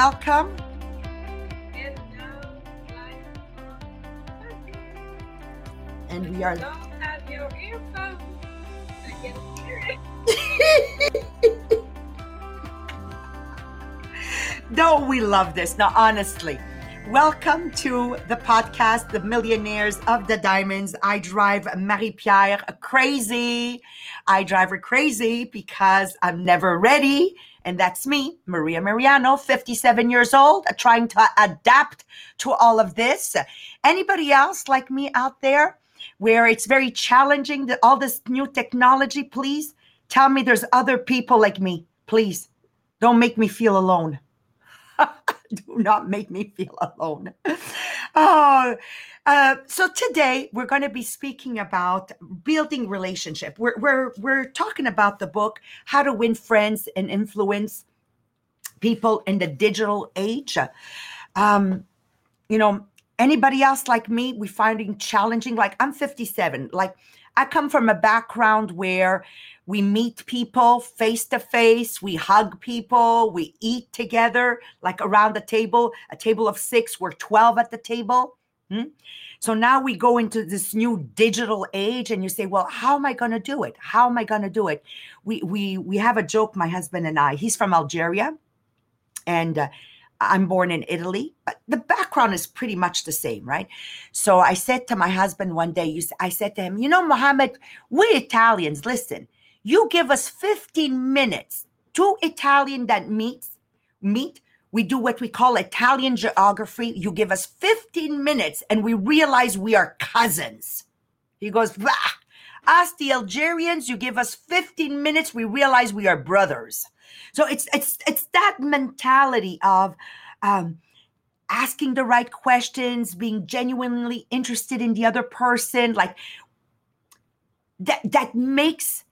welcome. And we are. Don't we love this? Now, honestly, welcome to the podcast, The Millionaires of the Diamonds. I drive Marie Pierre crazy. I drive her crazy because I'm never ready. And that's me, Maria Mariano, 57 years old, uh, trying to adapt to all of this. Anybody else like me out there where it's very challenging all this new technology? Please tell me there's other people like me. Please don't make me feel alone. Do not make me feel alone. Oh, uh, so today we're going to be speaking about building relationship. We're we're we're talking about the book How to Win Friends and Influence People in the Digital Age. Um, you know, anybody else like me, we finding challenging. Like I'm 57. Like I come from a background where we meet people face to face, we hug people, we eat together, like around the table, a table of six, we're 12 at the table. Hmm? So now we go into this new digital age, and you say, "Well, how am I going to do it? How am I going to do it?" We we we have a joke, my husband and I. He's from Algeria, and uh, I'm born in Italy, but the background is pretty much the same, right? So I said to my husband one day, I said to him, "You know, Mohammed, we Italians, listen, you give us 15 minutes, two Italian that meets meet." We do what we call Italian geography. You give us 15 minutes and we realize we are cousins. He goes, bah. Us, the Algerians, you give us 15 minutes, we realize we are brothers. So it's it's it's that mentality of um, asking the right questions, being genuinely interested in the other person, like that that makes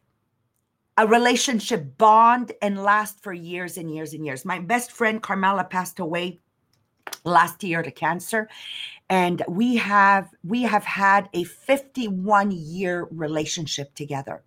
a relationship bond and last for years and years and years. My best friend Carmela passed away last year to cancer and we have we have had a 51 year relationship together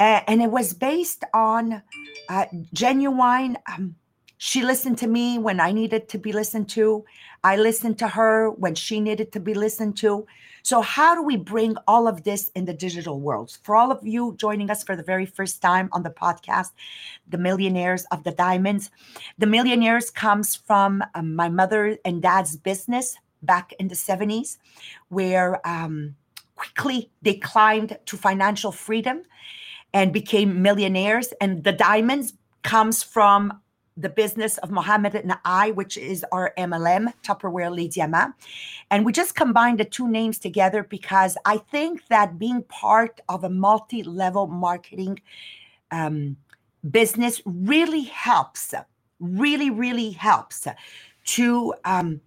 and it was based on uh, genuine um, she listened to me when i needed to be listened to. I listened to her when she needed to be listened to. So, how do we bring all of this in the digital world? For all of you joining us for the very first time on the podcast, The Millionaires of the Diamonds, The Millionaires comes from um, my mother and dad's business back in the 70s, where um, quickly they climbed to financial freedom and became millionaires. And the diamonds comes from the business of Mohammed and I, which is our MLM, Tupperware Les Diamants. And we just combined the two names together because I think that being part of a multi level marketing um, business really helps, really, really helps to um,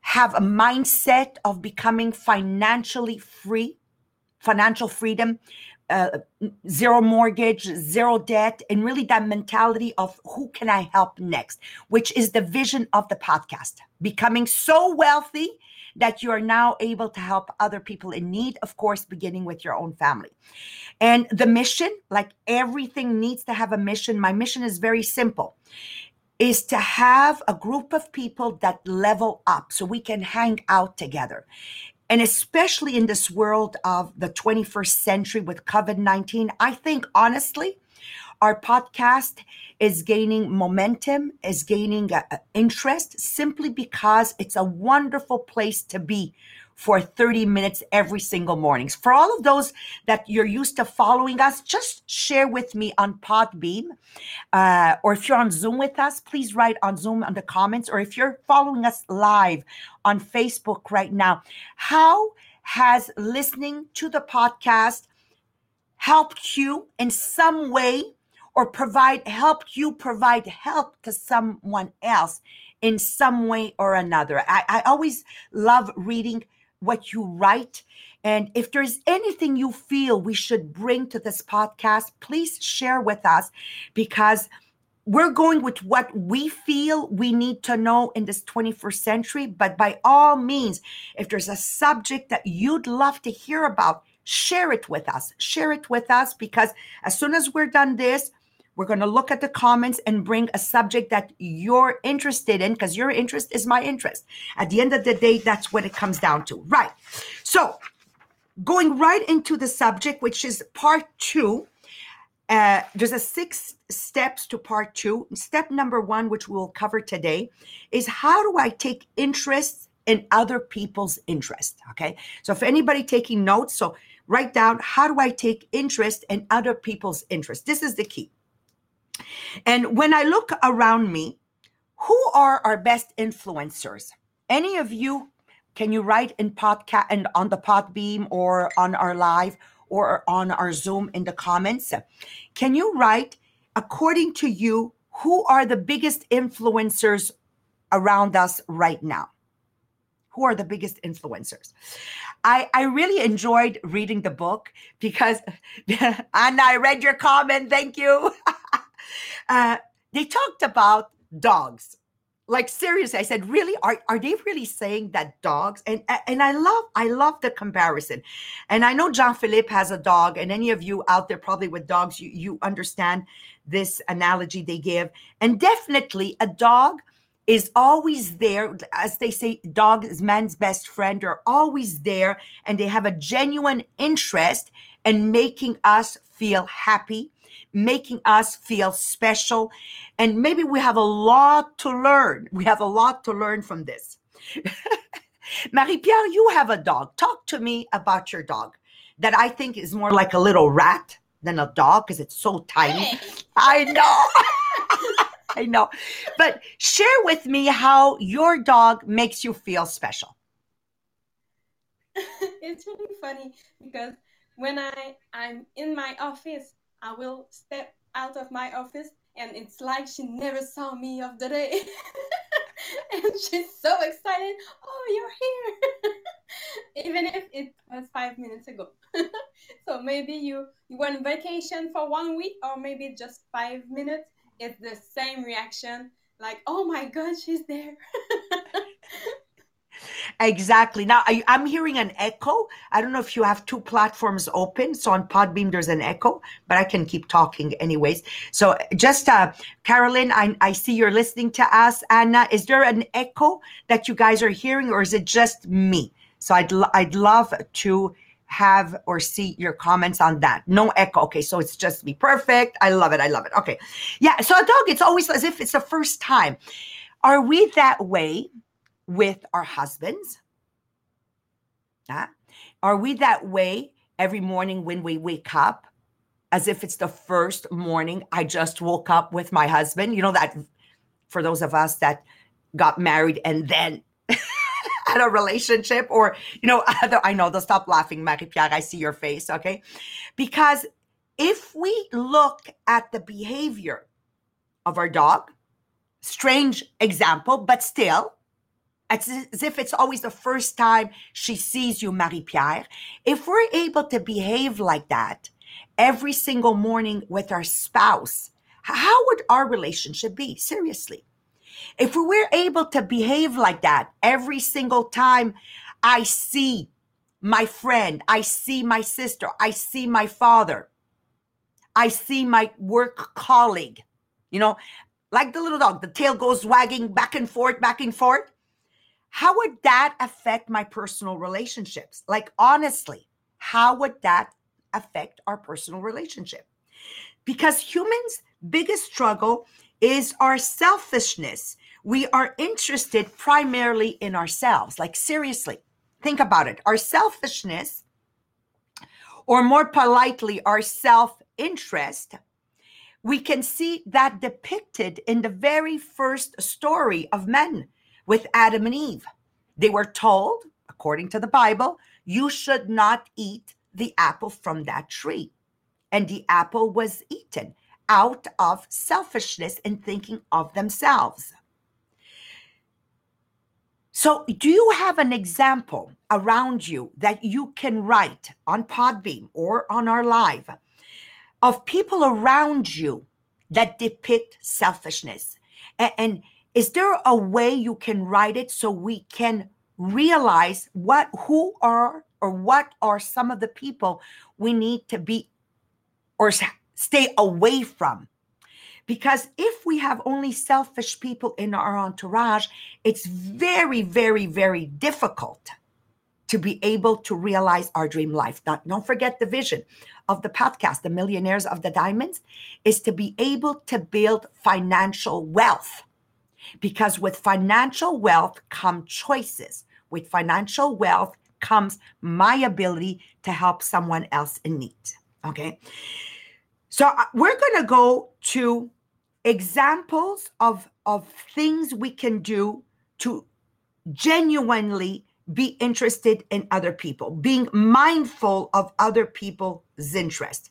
have a mindset of becoming financially free, financial freedom, uh, zero mortgage, zero debt, and really that mentality of who can I help next, which is the vision of the podcast. Becoming so wealthy that you are now able to help other people in need, of course, beginning with your own family. And the mission, like everything needs to have a mission. My mission is very simple is to have a group of people that level up so we can hang out together. And especially in this world of the 21st century with COVID 19, I think honestly, our podcast is gaining momentum, is gaining uh, interest simply because it's a wonderful place to be for 30 minutes every single morning. For all of those that you're used to following us, just share with me on Podbean. Uh, or if you're on Zoom with us, please write on Zoom on the comments. Or if you're following us live on Facebook right now, how has listening to the podcast helped you in some way or provide helped you provide help to someone else in some way or another. I, I always love reading what you write. And if there's anything you feel we should bring to this podcast, please share with us because we're going with what we feel we need to know in this 21st century. But by all means, if there's a subject that you'd love to hear about, share it with us. Share it with us because as soon as we're done this, We're going to look at the comments and bring a subject that you're interested in because your interest is my interest. At the end of the day, that's what it comes down to. Right. So, going right into the subject, which is part two. Uh, there's a six steps to part two. Step number one, which we'll cover today, is how do I take interest in other people's interest? Okay. So, if anybody taking notes, so write down how do I take interest in other people's interest? This is the key. And when I look around me, who are our best influencers? Any of you, can you write in podcast and on the Podbean or on our live or on our Zoom in the comments? Can you write, according to you, who are the biggest influencers around us right now? Who are the biggest influencers? I, I really enjoyed reading the book because Anna, I read your comment. Thank you. uh, they talked about dogs. Like seriously, I said, really, are, are they really saying that dogs? And and I love I love the comparison. And I know Jean Philippe has a dog, and any of you out there probably with dogs, you, you understand this analogy they give. And definitely a dog is always there. As they say, dog is man's best friend, are always there, and they have a genuine interest in making us feel happy making us feel special. And maybe we have a lot to learn. We have a lot to learn from this. Marie Pierre, you have a dog. Talk to me about your dog that I think is more like a little rat than a dog because it's so tiny. Hey. I know. I know. But share with me how your dog makes you feel special. it's really funny because when I I'm in my office I will step out of my office and it's like she never saw me of the day. and she's so excited. Oh, you're here. Even if it was five minutes ago. so maybe you, you went on vacation for one week or maybe just five minutes. It's the same reaction. Like, oh my God, she's there. Exactly. Now I, am hearing an echo. I don't know if you have two platforms open. So on Podbean, there's an echo, but I can keep talking anyways. So just, uh, Carolyn, I, I see you're listening to us. Anna, is there an echo that you guys are hearing or is it just me? So I'd, I'd love to have or see your comments on that. No echo. Okay, so it's just me. Perfect. I love it. I love it. Okay. Yeah. So dog, it's always as if it's the first time. Are we that way with our husbands? Uh, are we that way every morning when we wake up as if it's the first morning I just woke up with my husband? You know, that for those of us that got married and then had a relationship, or, you know, I know they'll stop laughing, Marie Pierre. I see your face, okay? Because if we look at the behavior of our dog, strange example, but still, it's as if it's always the first time she sees you, Marie Pierre. If we're able to behave like that every single morning with our spouse, how would our relationship be? Seriously. If we were able to behave like that every single time I see my friend, I see my sister, I see my father, I see my work colleague, you know, like the little dog, the tail goes wagging back and forth, back and forth how would that affect my personal relationships? Like, honestly, how would that affect our personal relationship? Because humans' biggest struggle is our selfishness. We are interested primarily in ourselves. Like, seriously, think about it. Our selfishness, or more politely, our self interest, we can see that depicted in the very first story of men with Adam and Eve. They were told, according to the Bible, you should not eat the apple from that tree. And the apple was eaten out of selfishness and thinking of themselves. So, do you have an example around you that you can write on Podbean or on our live of people around you that depict selfishness? And, and is there a way you can write it so we can realize what who are or what are some of the people we need to be or stay away from Because if we have only selfish people in our entourage, it's very, very, very difficult to be able to realize our dream life. Now, don't forget the vision of the podcast, The Millionaires of the Diamonds, is to be able to build financial wealth. Because with financial wealth come choices. With financial wealth comes my ability to help someone else in need. Okay. So uh, we're going to go to examples of, of things we can do to genuinely be interested in other people, being mindful of other people's interest.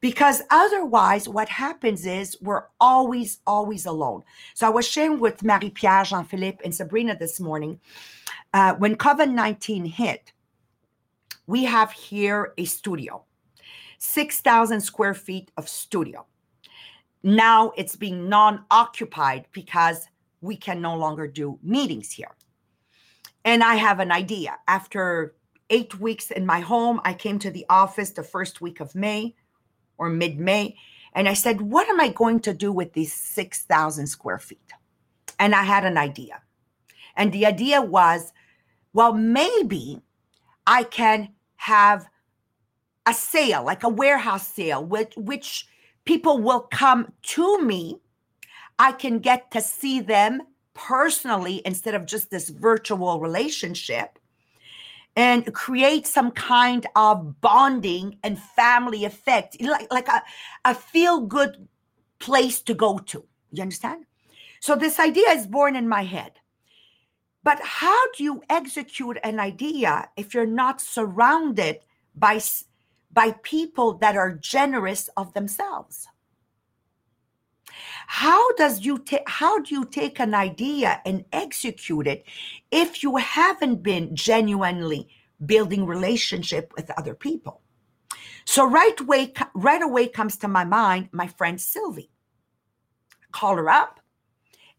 Because otherwise, what happens is we're always, always alone. So I was sharing with Marie Pierre, Jean Philippe, and Sabrina this morning uh, when COVID 19 hit, we have here a studio, 6,000 square feet of studio. Now it's being non occupied because we can no longer do meetings here. And I have an idea. After eight weeks in my home, I came to the office the first week of May or mid May. And I said, What am I going to do with these 6,000 square feet? And I had an idea. And the idea was, well, maybe I can have a sale, like a warehouse sale, which, which people will come to me. I can get to see them personally instead of just this virtual relationship and create some kind of bonding and family effect like, like a, a feel good place to go to. You understand? So this idea is born in my head. But how do you execute an idea if you're not surrounded by by people that are generous of themselves how does you take how do you take an idea and execute it if you haven't been genuinely building relationship with other people? So right away right away comes to my mind my friend sylvie. Call her up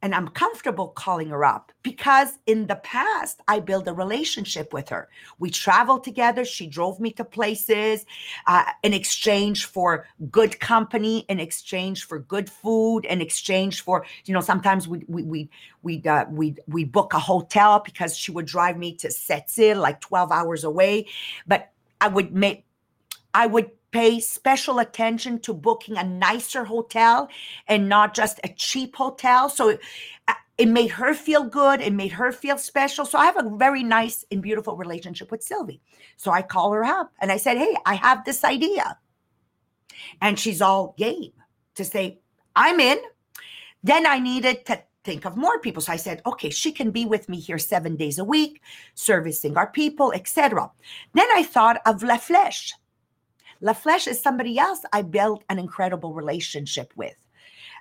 and I'm comfortable calling her up because in the past I built a relationship with her. We traveled together. She drove me to places uh, in exchange for good company, in exchange for good food, in exchange for you know sometimes we we we we uh, we book a hotel because she would drive me to Sept-Îles like 12 hours away, but I would make I would pay special attention to booking a nicer hotel and not just a cheap hotel. So uh, it made her feel good. It made her feel special. So I have a very nice and beautiful relationship with Sylvie. So I call her up and I said, Hey, I have this idea. And she's all game to say, I'm in. Then I needed to think of more people. So I said, okay, she can be with me here seven days a week, servicing our people, etc. Then I thought of La Flèche. La Flèche is somebody else I built an incredible relationship with.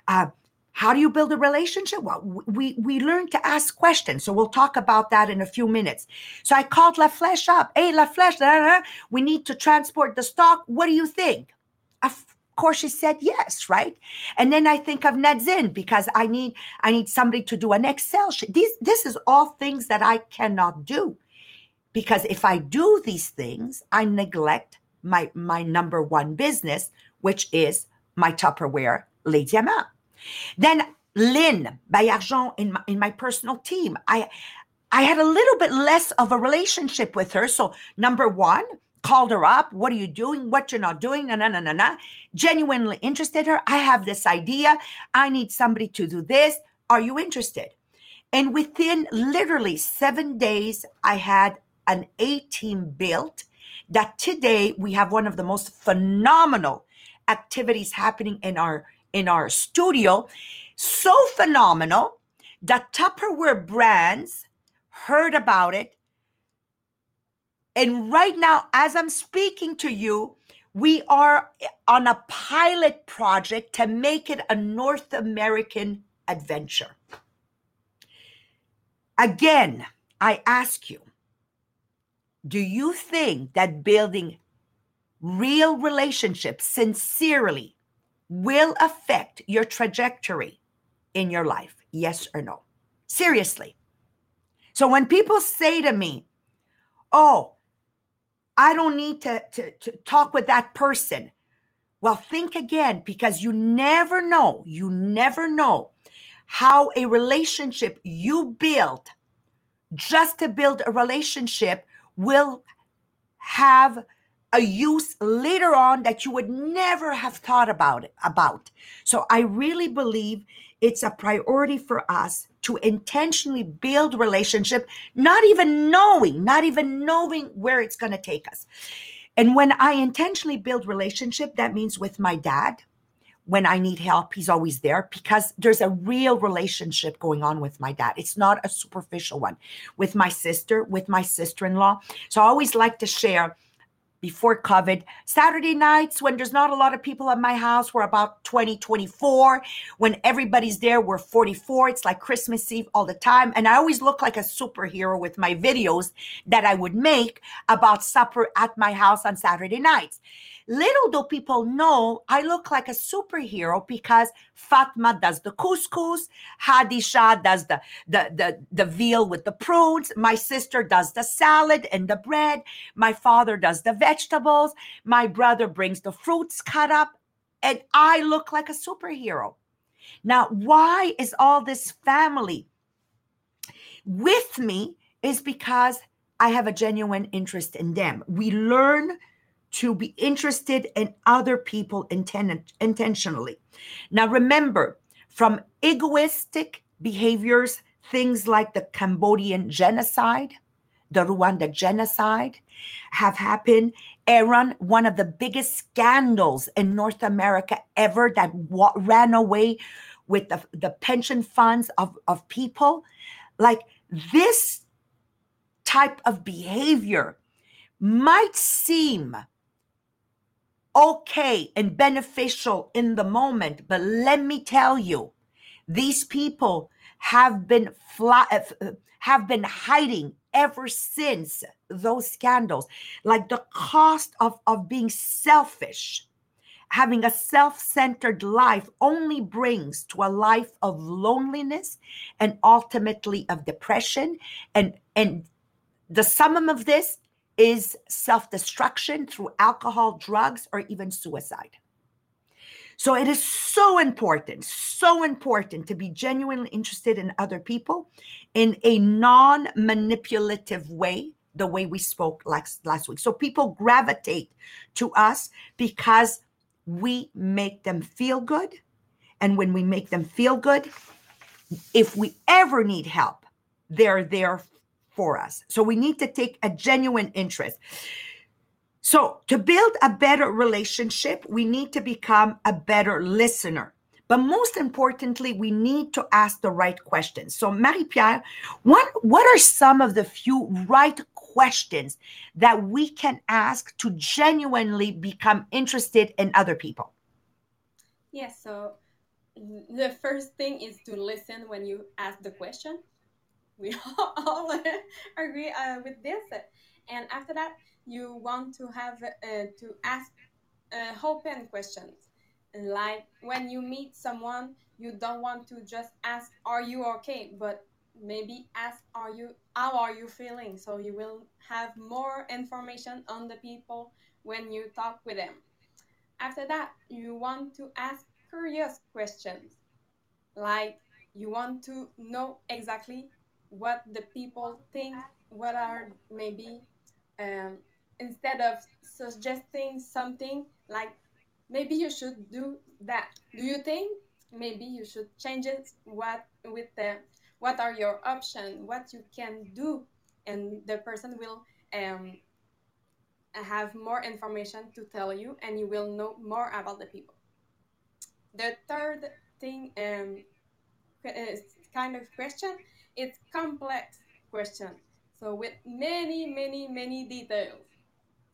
Uh, how do you build a relationship? Well, we we learn to ask questions. So we'll talk about that in a few minutes. So I called La Flèche up. Hey, La Flèche, we need to transport the stock. What do you think? Of course, she said yes, right? And then I think of Nadzin because I need I need somebody to do an Excel sheet. These this is all things that I cannot do because if I do these things, I neglect my my number one business, which is my Tupperware Les Diamants. Then Lynn Bayargent in my, in my personal team. I I had a little bit less of a relationship with her. So number one, called her up. What are you doing? What you're not doing? Na na na na na. Genuinely interested her. I have this idea. I need somebody to do this. Are you interested? And within literally seven days, I had an A team built that today we have one of the most phenomenal activities happening in our in our studio. So phenomenal that tupperware brands heard about it. And right now as i'm speaking to you we are on a pilot project to make it a north american adventure. Again i ask you do you think that building real relationships sincerely will affect your trajectory in your life? Yes or no? Seriously. So when people say to me, Oh, I don't need to, to, to talk with that person. Well, think again because you never know, you never know how a relationship you build just to build a relationship will have a use later on that you would never have thought about it about. So I really believe it's a priority for us to intentionally build relationship not even knowing not even knowing where it's going to take us and when i intentionally build relationship that means with my dad when i need help he's always there because there's a real relationship going on with my dad. It's not a superficial one. With my sister with my sister-in-law. So i always like to share before COVID. Saturday nights, when there's not a lot of people at my house, we're about 20, 24. When everybody's there, we're 44. It's like Christmas Eve all the time. And I always look like a superhero with my videos that I would make about supper at my house on Saturday nights. Little do people know, I look like a superhero because Fatma does the couscous, Hadisha does the, the, the, the veal with the prunes, my sister does the salad and the bread, my father does the vegetables, my brother brings the fruits cut up, and I look like a superhero. Now, why is all this family with me? Is because I have a genuine interest in them. We learn to be interested in other people inten- intentionally. Now, remember, from egoistic behaviors, things like the Cambodian genocide, the Rwanda genocide have happened. Enron, one of the biggest scandals in North America ever, that wa- ran away with the, the pension funds of, of people. Like this type of behavior might seem okay and beneficial in the moment. But let me tell you, these people have been fly, have been hiding ever since those scandals. Like the cost of, of being selfish, having a self-centered life only brings to a life of loneliness and ultimately of depression. And and the summum of this is self destruction through alcohol, drugs, or even suicide. So it is so important, so important to be genuinely interested in other people in a non manipulative way, the way we spoke last, last week. So people gravitate to us because we make them feel good. And when we make them feel good, if we ever need help, they're there for us. So we need to take a genuine interest. So to build a better relationship, we need to become a better listener. But most importantly, we need to ask the right questions. So, Marie Pierre, what, what are some of the few right questions that we can ask to genuinely become interested in other people? Yes. so the first thing is to listen when you ask the question we all agree uh, with this and after that you want to have uh, to ask uh, open questions. Like when you meet someone you don't want to just ask are you okay? but maybe ask are you how are you feeling? So you will have more information on the people when you talk with them. After that you want to ask curious questions. Like you want to know exactly what the people think, what are maybe um, instead of suggesting something like maybe you should do that. Do you think maybe you should change it? What with the what are your options? What you can do, and the person will um, have more information to tell you, and you will know more about the people. The third thing um, kind of question it's complex question. So with many, many, many details.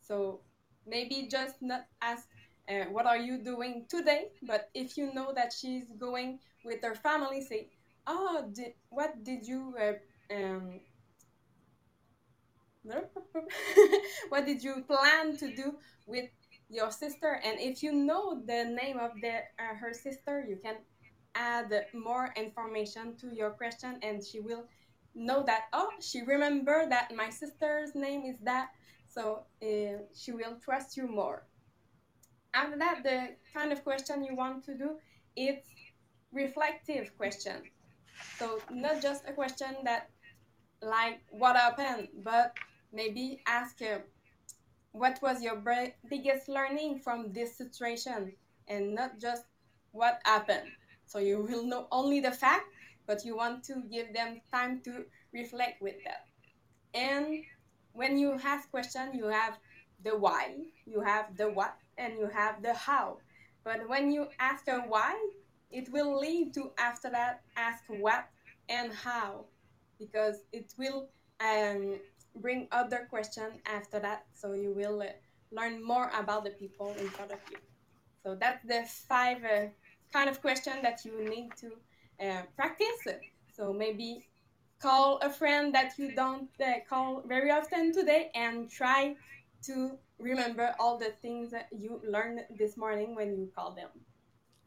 So maybe just not ask, uh, what are you doing today? But if you know that she's going with her family, say, oh, did, what did you, uh, um, what did you plan to do with your sister? And if you know the name of the, uh, her sister, you can add more information to your question and she will know that oh she remember that my sister's name is that so uh, she will trust you more after that, the kind of question you want to do, it's reflective question. So not just a question that like what happened, but maybe ask uh, what was your biggest learning from this situation and not just what happened. So you will know only the fact, but you want to give them time to reflect with that. And when you ask question, you have the why, you have the what, and you have the how. But when you ask a why, it will lead to after that ask what and how, because it will um, bring other question after that. So you will uh, learn more about the people in front of you. So that's the five uh, kind of question that you need to uh, practice. So maybe call a friend that you don't uh, call very often today and try to remember all the things that you learned this morning when you call them.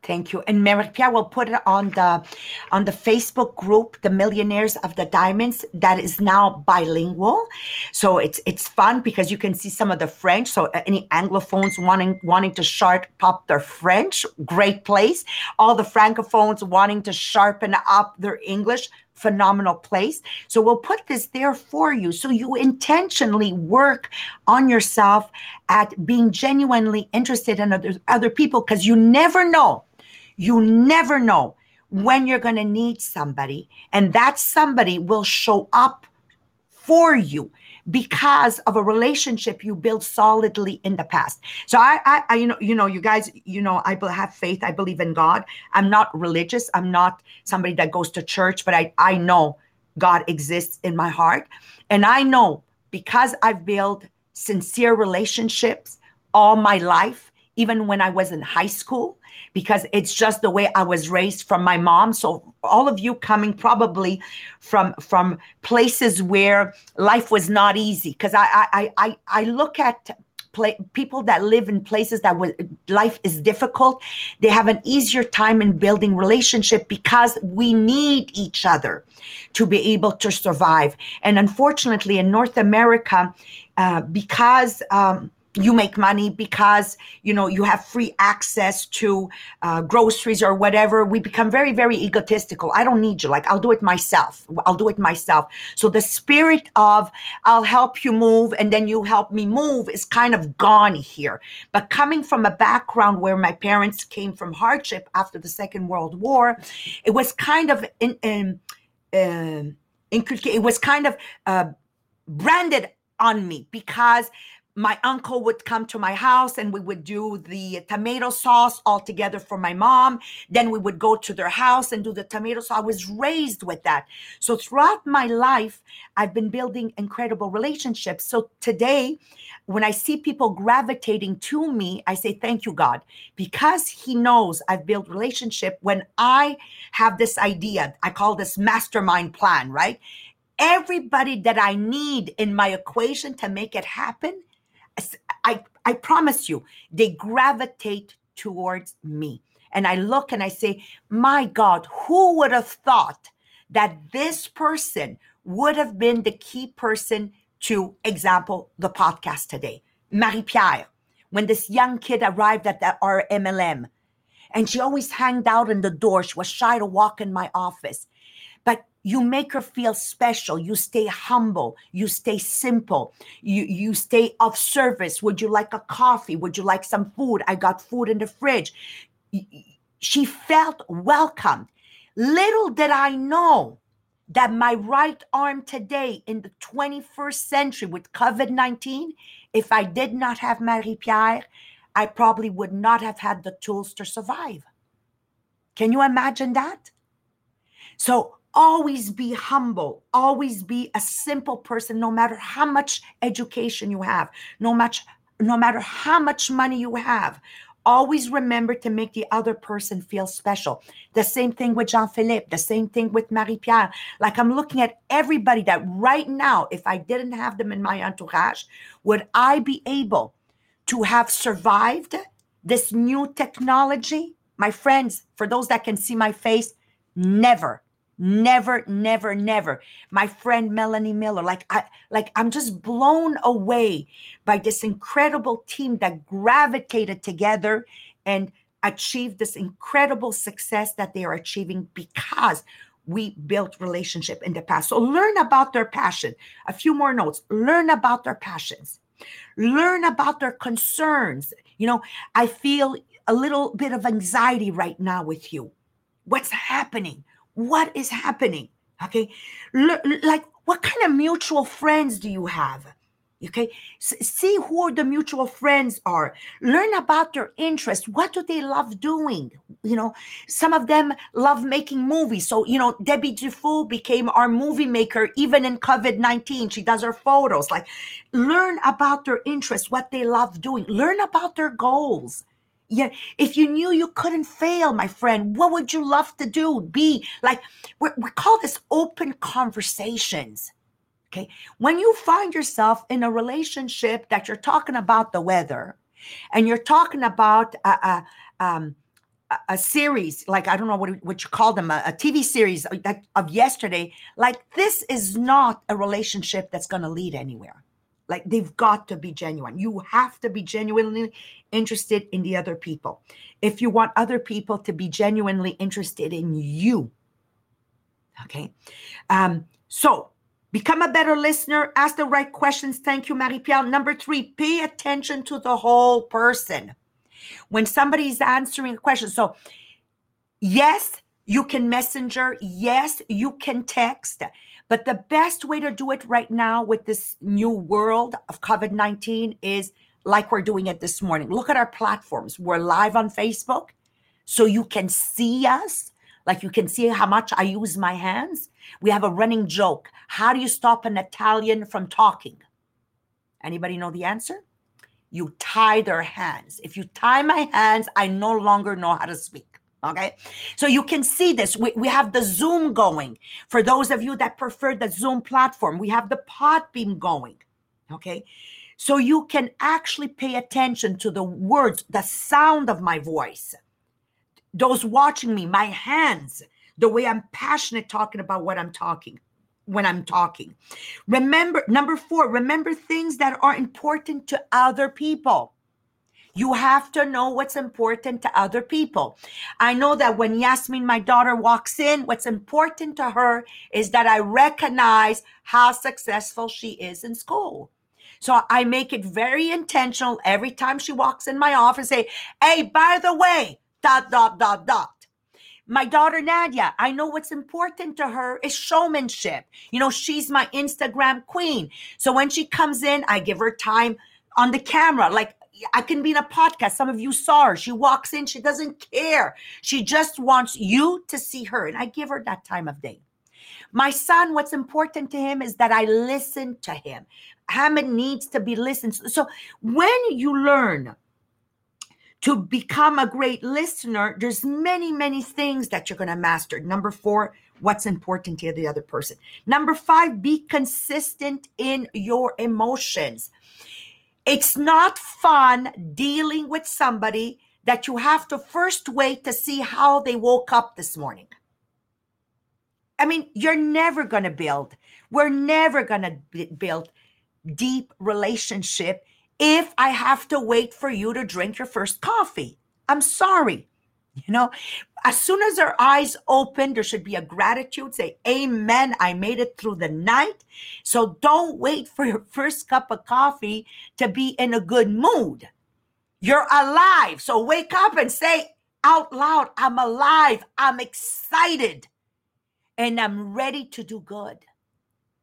Thank you. And Pierre will put it on the on the Facebook group, the Millionaires of the Diamonds, that is now bilingual. So it's it's fun because you can see some of the French. So uh, any Anglophones wanting wanting to sharp up their French, great place. All the Francophones wanting to sharpen up their English, phenomenal place. So we'll put this there for you. So you intentionally work on yourself at being genuinely interested in other, other people because you never know you never know when you're going to need somebody, and that somebody will show up for you because of a relationship you built solidly in the past. So I, I, I, you know, you know, you guys, you know, I have faith. I believe in God. I'm not religious. I'm not somebody that goes to church, but I, I know God exists in my heart, and I know because I've built sincere relationships all my life, even when I was in high school because it's just the way I was raised from my mom. So all of you coming probably from from places where life was not easy. Because I I I I look at Play, people that live in places that w- life is difficult they have an easier time in building relationship because we need each other to be able to survive and unfortunately in north america uh, because um, you make money because you know you have free access to uh, groceries or whatever. We become very very egotistical. I don't need you. Like i'll do it myself. I'll do it myself. So the spirit of i'll help you move and then you help me move is kind of gone here. But coming from a background where my parents came from hardship after the second world war it was kind of in, in, uh, it was kind of uh, branded on me because my uncle would come to my house and we would do the tomato sauce all together for my mom. Then we would go to their house and do the tomato sauce. I was raised with that. So throughout my life, I've been building incredible relationships. So today, when I see people gravitating to me, I say, Thank you, God, because He knows I've built relationship. When I have this idea, I call this mastermind plan, right? Everybody that I need in my equation to make it happen I, I promise you, they gravitate towards me. And I look and I say, my God, who would have thought that this person would have been the key person to example the podcast today? Marie Pierre, when this young kid arrived at our MLM, and she always hanged out in the door. She was shy to walk in my office. You make her feel special. You stay humble. You stay simple. You you stay of service. Would you like a coffee? Would you like some food? I got food in the fridge. She felt welcomed. Little did i know that my right arm today in the 21st century with covid-19 if i did not have marie pierre i probably would not have had the tools to survive. Can you imagine that? So always be humble. Always be a simple person no matter how much education you have no much no matter how much money you have. Always remember to make the other person feel special. The same thing with jean-philippe the same thing with marie-pierre. Like i'm looking at everybody that right now if i didn't have them in my entourage would i be able to have survived this new technology? My friends for those that can see my face never Never, never, never. My friend Melanie Miller, like I like I'm just blown away by this incredible team that gravitated together and achieved this incredible success that they are achieving because we built relationship in the past. So learn about their passion. A few more notes. Learn about their passions. Learn about their concerns. You know, I feel a little bit of anxiety right now with you. What's happening? What is happening? Okay. L- like, what kind of mutual friends do you have? Okay. S- see who the mutual friends are. Learn about their interests. What do they love doing? You know, some of them love making movies. So, you know, Debbie Dufour became our movie maker even in COVID 19. She does her photos. Like, learn about their interests, what they love doing. Learn about their goals. Yeah, if you knew you couldn't fail, my friend, what would you love to do? Be like, we call this open conversations. Okay. When you find yourself in a relationship that you're talking about the weather and you're talking about a, a, um, a, series, like I don't know what, what you call them, a, a TV series that, of yesterday, like this is not a relationship that's going to lead anywhere. Like they've got to be genuine. You have to be genuinely interested in the other people. If you want other people to be genuinely interested in you. Okay. Um, so become a better listener, ask the right questions. Thank you, Marie Pierre. Number three, pay attention to the whole person. When somebody's answering a question, so yes, you can messenger, yes, you can text. But the best way to do it right now with this new world of COVID 19 is like we're doing it this morning. Look at our platforms. We're live on Facebook, so you can see us. Like you can see how much I use my hands. We have a running joke. How do you stop an Italian from talking? Anybody know the answer? You tie their hands. If you tie my hands, I no longer know how to speak. Okay. So you can see this. We, we have the Zoom going. For those of you that prefer the Zoom platform, we have the Podbean going. Okay. So you can actually pay attention to the words, the sound of my voice, those watching me, my hands, the way I'm passionate talking about what I'm talking when I'm talking. Remember, number four, remember things that are important to other people. You have to know what's important to other people. I know that when Yasmin, my daughter, walks in, what's important to her is that I recognize how successful she is in school. So I make it very intentional every time she walks in my office, say, hey, by the way, dot, dot, dot, dot. My daughter Nadia, I know what's important to her is showmanship. You know, she's my Instagram queen. So when she comes in, I give her time on the camera. Like I can be in a podcast. Some of you saw her. She walks in, she doesn't care. She just wants you to see her. And I give her that time of day. My son, what's important to him is that I listen to him. Hamid needs to be listened. So when you learn to become a great listener, there's many, many things that you're going to master. Number four, what's important to the other person. Number five, be consistent in your emotions. It's not fun dealing with somebody that you have to first wait to see how they woke up this morning. I mean, you're never going to build, we're never going to build deep relationship if I have to wait for you to drink your first coffee. I'm sorry. You know, as soon as our eyes open, there should be a gratitude. Say, Amen. I made it through the night. So don't wait for your first cup of coffee to be in a good mood. You're alive. So wake up and say out loud, I'm alive. I'm excited. And I'm ready to do good.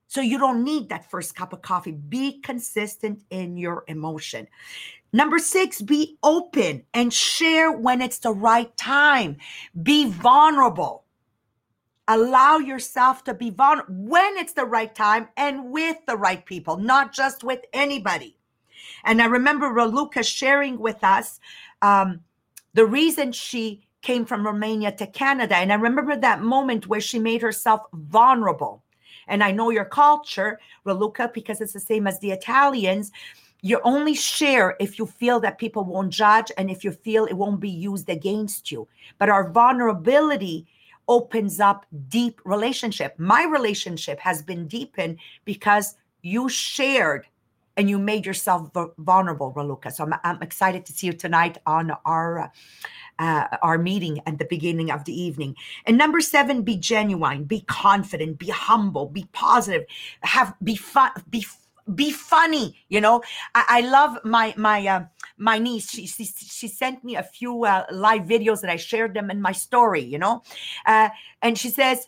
So you don't need that first cup of coffee. Be consistent in your emotion. Number six, be open and share when it's the right time. Be vulnerable. Allow yourself to be vulnerable when it's the right time and with the right people, not just with anybody. And I remember Raluca sharing with us um, the reason she came from Romania to Canada. And I remember that moment where she made herself vulnerable and I know your culture, Raluca, because it's the same as the Italians. You only share if you feel that people won't judge and if you feel it won't be used against you. But our vulnerability opens up deep relationship. My relationship has been deepened because you shared and you made yourself vulnerable, Raluca. So I'm, I'm excited to see you tonight on our uh, our meeting at the beginning of the evening. And number seven, be genuine, be confident, be humble, be positive, have be fun, be be funny you know? I, I love my my uh, my niece. She, she she sent me a few uh, live videos that i shared them in my story you know? Uh, and she says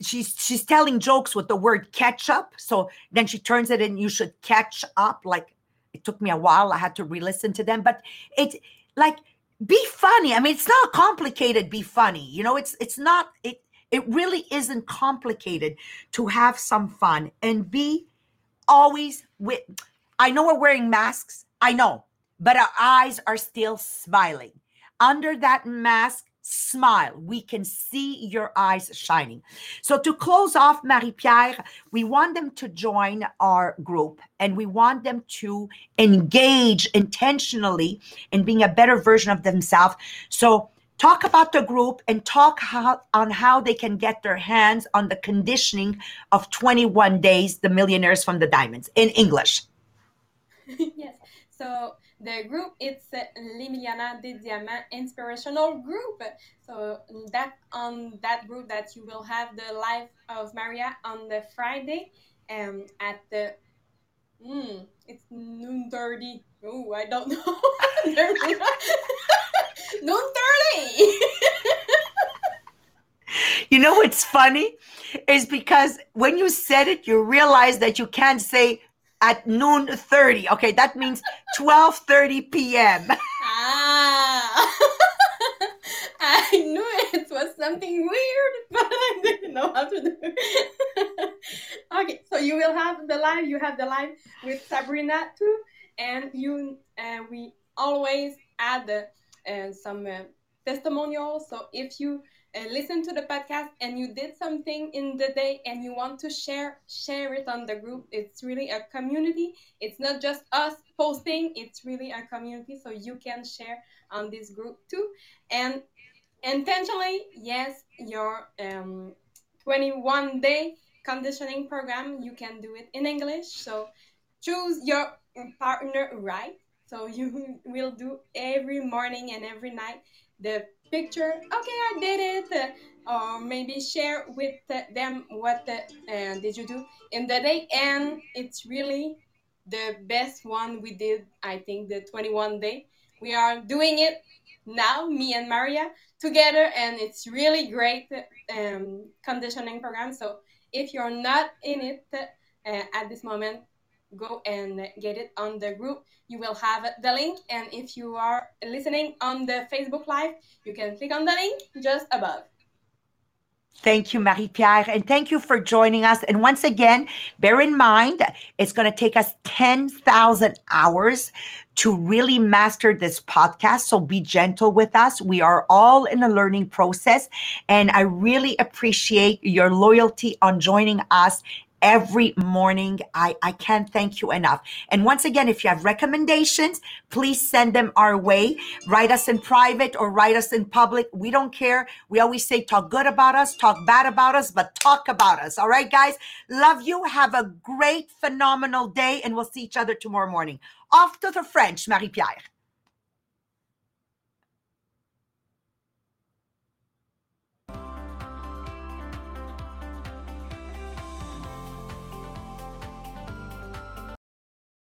she's she's telling jokes with the word ketchup. So then she turns it in you should catch up. Like it took me a while. I had to re-listen to them. But it's like be funny. I mean it's not complicated be funny you know? It's it's not it it really isn't complicated to have some fun and be always with I know we're wearing masks. I know, but our eyes are still smiling. Under that mask, smile. We can see your eyes shining. So, to close off, Marie Pierre, we want them to join our group and we want them to engage intentionally in being a better version of themselves. So, talk about the group and talk how, on how they can get their hands on the conditioning of 21 days the millionaires from the diamonds in english. Yes. So the group it's uh, Les Millionnaires des Diamants inspirational group. So that on that group that you will have the life of maria on the friday um at the mm, it's noon 30 oh i don't know. Noon 30 you know what's funny? Is because when you said it you realize that you can't say at noon 30 okay that means 12:30 p.m. ah. I knew it was something weird, but I didn't know how to do it. So you will have the live. You have the live with Sabrina too, and you. Uh, we always add uh, some uh, testimonials. So if you uh, listen to the podcast and you did something in the day and you want to share share it on the group it's really a community it's not just us posting it's really a community so you can share on this group too and intentionally yes your um, 21 day conditioning program you can do it in english. So choose your partner right. So you will do every morning and every night the picture okay i did it or maybe share with them what the, uh, did you do in the day. And it's really the best one we did i think the 21 day. We are doing it now me and maria together and it's really great um, conditioning program. So if you're not in it uh, at this moment go and get it on the group. You will have the link. And if you are listening on the Facebook Live, you can click on the link just above. Thank you, Marie Pierre. And thank you for joining us. And once again, bear in mind, it's going to take us 10,000 hours to really master this podcast. So be gentle with us. We are all in a learning process. And I really appreciate your loyalty on joining us every morning. I, I can't thank you enough. And once again, if you have recommendations, please send them our way. Write us in private or write us in public. We don't care. We always say talk good about us, talk bad about us, but talk about us. All right, guys. Love you. Have a great, phenomenal day, and we'll see each other tomorrow morning. Off to the French, Marie Pierre.